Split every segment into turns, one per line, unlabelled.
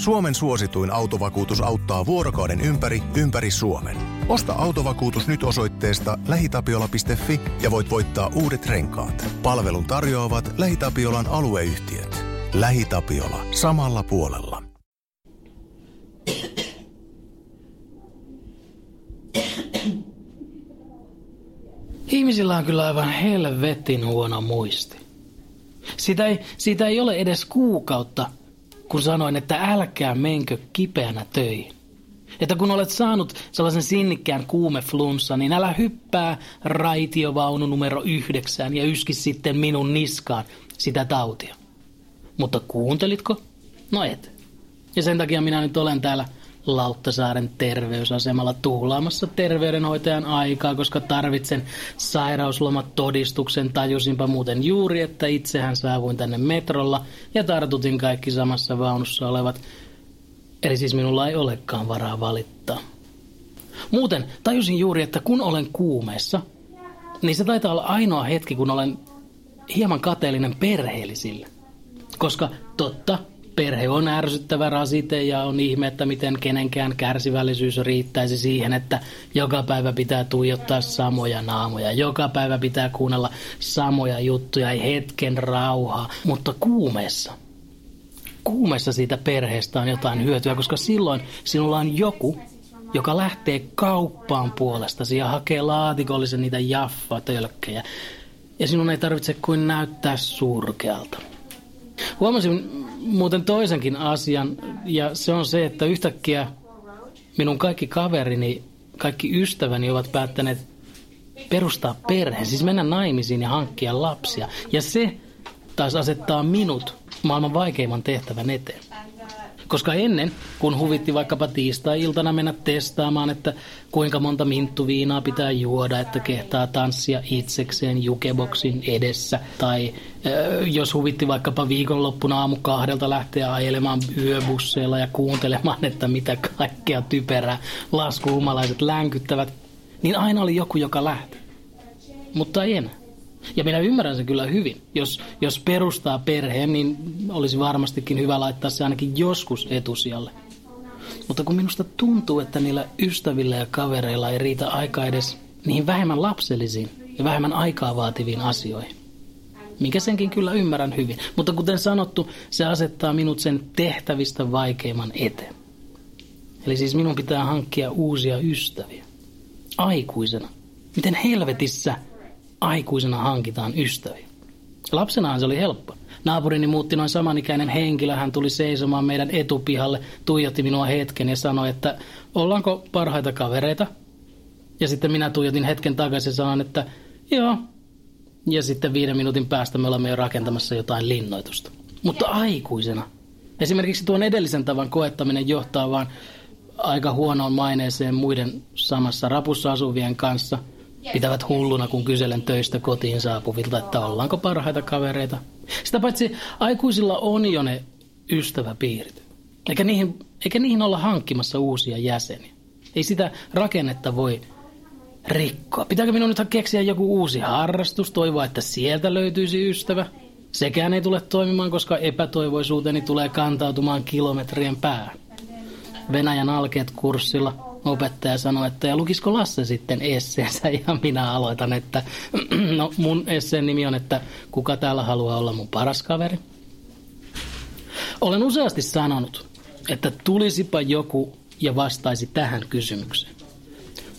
Suomen suosituin autovakuutus auttaa vuorokauden ympäri, ympäri Suomen. Osta autovakuutus nyt osoitteesta lähitapiola.fi ja voit voittaa uudet renkaat. Palvelun tarjoavat LähiTapiolan alueyhtiöt. LähiTapiola. Samalla puolella.
Ihmisillä on kyllä aivan helvetin huono muisti. Siitä ei, siitä ei ole edes kuukautta, kun sanoin, että älkää menkö kipeänä töihin. Että kun olet saanut sellaisen sinnikkään kuumeflunssa, niin älä hyppää raitiovaunu numero yhdeksään ja yski sitten minun niskaan sitä tautia. Mutta kuuntelitko? No et. Ja sen takia minä nyt olen täällä Lauttasaaren terveysasemalla tuhlaamassa terveydenhoitajan aikaa, koska tarvitsen sairauslomatodistuksen. Tajusinpa muuten juuri, että itsehän saavuin tänne metrolla ja tartutin kaikki samassa vaunussa olevat. Eli siis minulla ei olekaan varaa valittaa. Muuten tajusin juuri, että kun olen kuumeessa, niin se taitaa olla ainoa hetki, kun olen hieman kateellinen perheellisille. Koska totta, perhe on ärsyttävä rasite ja on ihme, että miten kenenkään kärsivällisyys riittäisi siihen, että joka päivä pitää tuijottaa samoja naamoja, joka päivä pitää kuunnella samoja juttuja, ei hetken rauhaa, mutta kuumeessa. Kuumeessa siitä perheestä on jotain hyötyä, koska silloin sinulla on joku, joka lähtee kauppaan puolestasi ja hakee laatikollisen niitä jaffa-tölkkejä. Ja sinun ei tarvitse kuin näyttää surkealta. Huomasin muuten toisenkin asian, ja se on se, että yhtäkkiä minun kaikki kaverini, kaikki ystäväni ovat päättäneet perustaa perheen, siis mennä naimisiin ja hankkia lapsia. Ja se taas asettaa minut maailman vaikeimman tehtävän eteen. Koska ennen, kun huvitti vaikkapa tiistai-iltana mennä testaamaan, että kuinka monta minttuviinaa pitää juoda, että kehtaa tanssia itsekseen jukeboksin edessä, tai äh, jos huvitti vaikkapa viikonloppuna aamu kahdelta lähteä ajelemaan yöbusseilla ja kuuntelemaan, että mitä kaikkea typerää laskuumalaiset länkyttävät, niin aina oli joku, joka lähti. Mutta ei enää. Ja minä ymmärrän sen kyllä hyvin. Jos, jos perustaa perheen, niin olisi varmastikin hyvä laittaa se ainakin joskus etusijalle. Mutta kun minusta tuntuu, että niillä ystävillä ja kavereilla ei riitä aikaa edes niihin vähemmän lapsellisiin ja vähemmän aikaa vaativiin asioihin. Minkä senkin kyllä ymmärrän hyvin. Mutta kuten sanottu, se asettaa minut sen tehtävistä vaikeimman eteen. Eli siis minun pitää hankkia uusia ystäviä. Aikuisena. Miten helvetissä aikuisena hankitaan ystäviä. Lapsenahan se oli helppo. Naapurini muutti noin samanikäinen henkilö. Hän tuli seisomaan meidän etupihalle, tuijotti minua hetken ja sanoi, että ollaanko parhaita kavereita? Ja sitten minä tuijotin hetken takaisin ja sanoin, että joo. Ja sitten viiden minuutin päästä me olemme jo rakentamassa jotain linnoitusta. Mutta aikuisena. Esimerkiksi tuon edellisen tavan koettaminen johtaa vaan aika huonoon maineeseen muiden samassa rapussa asuvien kanssa – Pitävät hulluna, kun kyselen töistä kotiin saapuvilta, että ollaanko parhaita kavereita. Sitä paitsi aikuisilla on jo ne ystäväpiirit. Eikä niihin, eikä niihin olla hankkimassa uusia jäseniä. Ei sitä rakennetta voi rikkoa. Pitääkö minun nyt keksiä joku uusi harrastus, toivoa, että sieltä löytyisi ystävä? Sekään ei tule toimimaan, koska epätoivoisuuteni tulee kantautumaan kilometrien päähän. Venäjän alkeet kurssilla opettaja sanoi, että ja lukisiko Lasse sitten esseensä ja minä aloitan, että no mun esseen nimi on, että kuka täällä haluaa olla mun paras kaveri. Olen useasti sanonut, että tulisipa joku ja vastaisi tähän kysymykseen.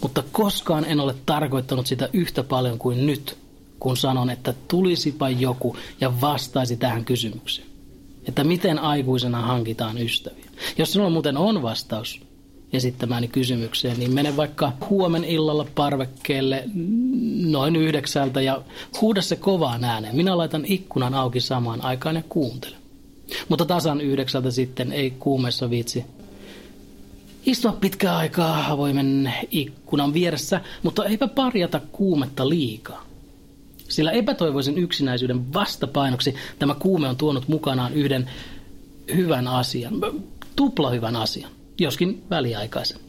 Mutta koskaan en ole tarkoittanut sitä yhtä paljon kuin nyt, kun sanon, että tulisipa joku ja vastaisi tähän kysymykseen. Että miten aikuisena hankitaan ystäviä. Jos sinulla muuten on vastaus, esittämääni kysymykseen, niin mene vaikka huomen illalla parvekkeelle noin yhdeksältä ja huuda se kovaan ääneen. Minä laitan ikkunan auki samaan aikaan ja kuuntele. Mutta tasan yhdeksältä sitten ei kuumessa viitsi istua pitkää aikaa avoimen ikkunan vieressä, mutta eipä parjata kuumetta liikaa. Sillä epätoivoisen yksinäisyyden vastapainoksi tämä kuume on tuonut mukanaan yhden hyvän asian, tupla hyvän asian joskin väliaikaisen.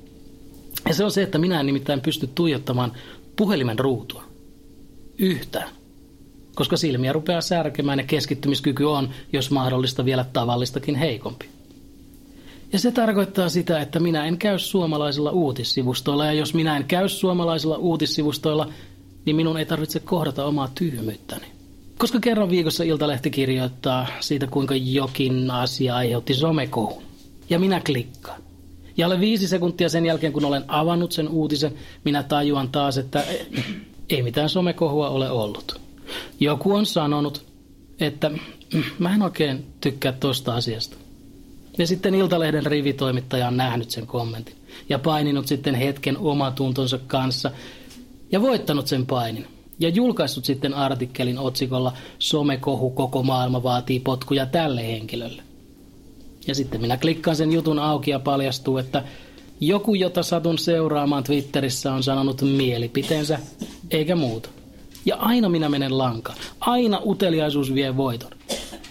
Ja se on se, että minä en nimittäin pysty tuijottamaan puhelimen ruutua. Yhtään. Koska silmiä rupeaa särkemään ja keskittymiskyky on, jos mahdollista, vielä tavallistakin heikompi. Ja se tarkoittaa sitä, että minä en käy suomalaisilla uutissivustoilla. Ja jos minä en käy suomalaisilla uutissivustoilla, niin minun ei tarvitse kohdata omaa tyhmyyttäni. Koska kerran viikossa Iltalehti kirjoittaa siitä, kuinka jokin asia aiheutti somekohun. Ja minä klikkaan. Ja alle viisi sekuntia sen jälkeen, kun olen avannut sen uutisen, minä tajuan taas, että ei mitään somekohua ole ollut. Joku on sanonut, että mä en oikein tykkää tosta asiasta. Ja sitten Iltalehden rivitoimittaja on nähnyt sen kommentin ja paininut sitten hetken omatuntonsa kanssa ja voittanut sen painin. Ja julkaissut sitten artikkelin otsikolla Somekohu koko maailma vaatii potkuja tälle henkilölle. Ja sitten minä klikkaan sen jutun auki ja paljastuu, että joku, jota satun seuraamaan Twitterissä, on sanonut mielipiteensä, eikä muuta. Ja aina minä menen lankaan. Aina uteliaisuus vie voiton.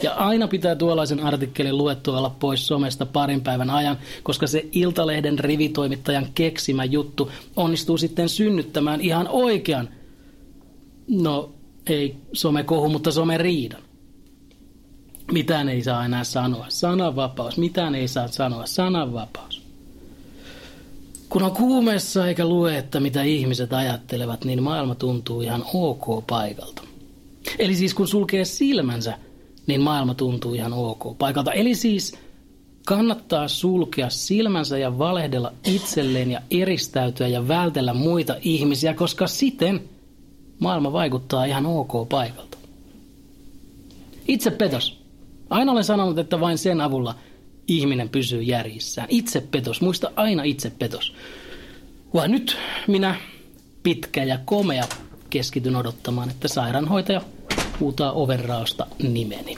Ja aina pitää tuollaisen artikkelin luettua olla pois somesta parin päivän ajan, koska se Iltalehden rivitoimittajan keksimä juttu onnistuu sitten synnyttämään ihan oikean, no ei somekohu, mutta someriidan. Mitään ei saa enää sanoa. Sananvapaus. Mitään ei saa sanoa. Sananvapaus. Kun on kuumessa eikä lue, että mitä ihmiset ajattelevat, niin maailma tuntuu ihan ok paikalta. Eli siis kun sulkee silmänsä, niin maailma tuntuu ihan ok paikalta. Eli siis kannattaa sulkea silmänsä ja valehdella itselleen ja eristäytyä ja vältellä muita ihmisiä, koska siten maailma vaikuttaa ihan ok paikalta. Itse petos. Aina olen sanonut, että vain sen avulla ihminen pysyy järjissään. Itse petos, muista aina itse petos. Vaan nyt minä, pitkä ja komea, keskityn odottamaan, että sairaanhoitaja huutaa ovenraosta nimeni.